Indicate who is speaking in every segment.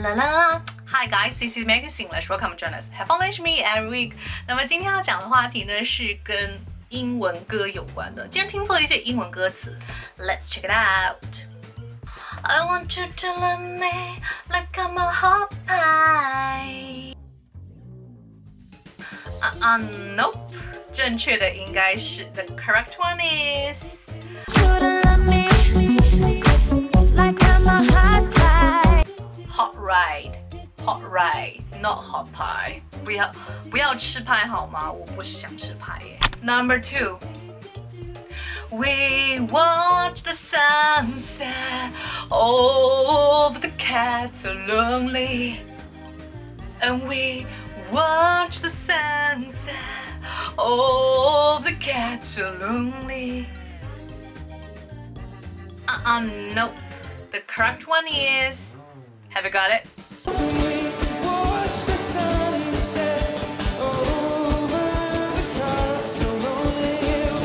Speaker 1: 啦啦啦！Hi guys, this is Maggie English. Welcome to join us. Have fun with me every week. 那么今天要讲的话题呢是跟英文歌有关的。今天听错了一些英文歌词，Let's check it out. I want you to love me like I'm a hot pie. 啊啊，Nope，正确的应该是 The correct one is. ride, hot ride, not hot pie. 不要不要吃派好吗？我不是想吃派耶。Number two. We watch the sunset over the cats so lonely. And we watch the sunset over the cats so lonely. Uh-uh, nope. The correct one is have you got it?
Speaker 2: Watch the sunset over the castle hill.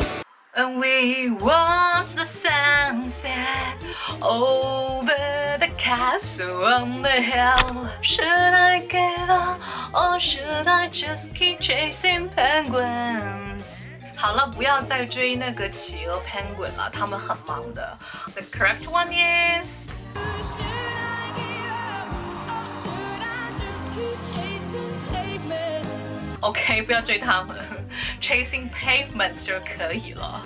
Speaker 1: And we watch the sunset over the castle on the hill. Should I give up or should I just keep chasing penguins? 好了，不要再追那个企鹅 penguin 了，他们很忙的。The correct one is OK，不要追他们，chasing pavements 就可以了。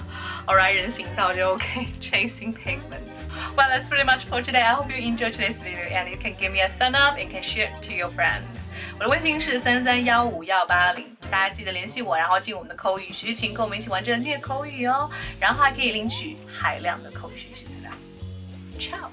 Speaker 1: Alright，人行道就 OK，chasing pavements。Well, that's pretty much for today. I hope you enjoy today's video and you can give me a thumb up and can share it to your friends. 我的微信是三三幺五幺八零，大家记得联系我，然后进我们的口语学习群，跟我们一起玩这练口语哦。然后还可以领取海量的口语学习资料。Ciao。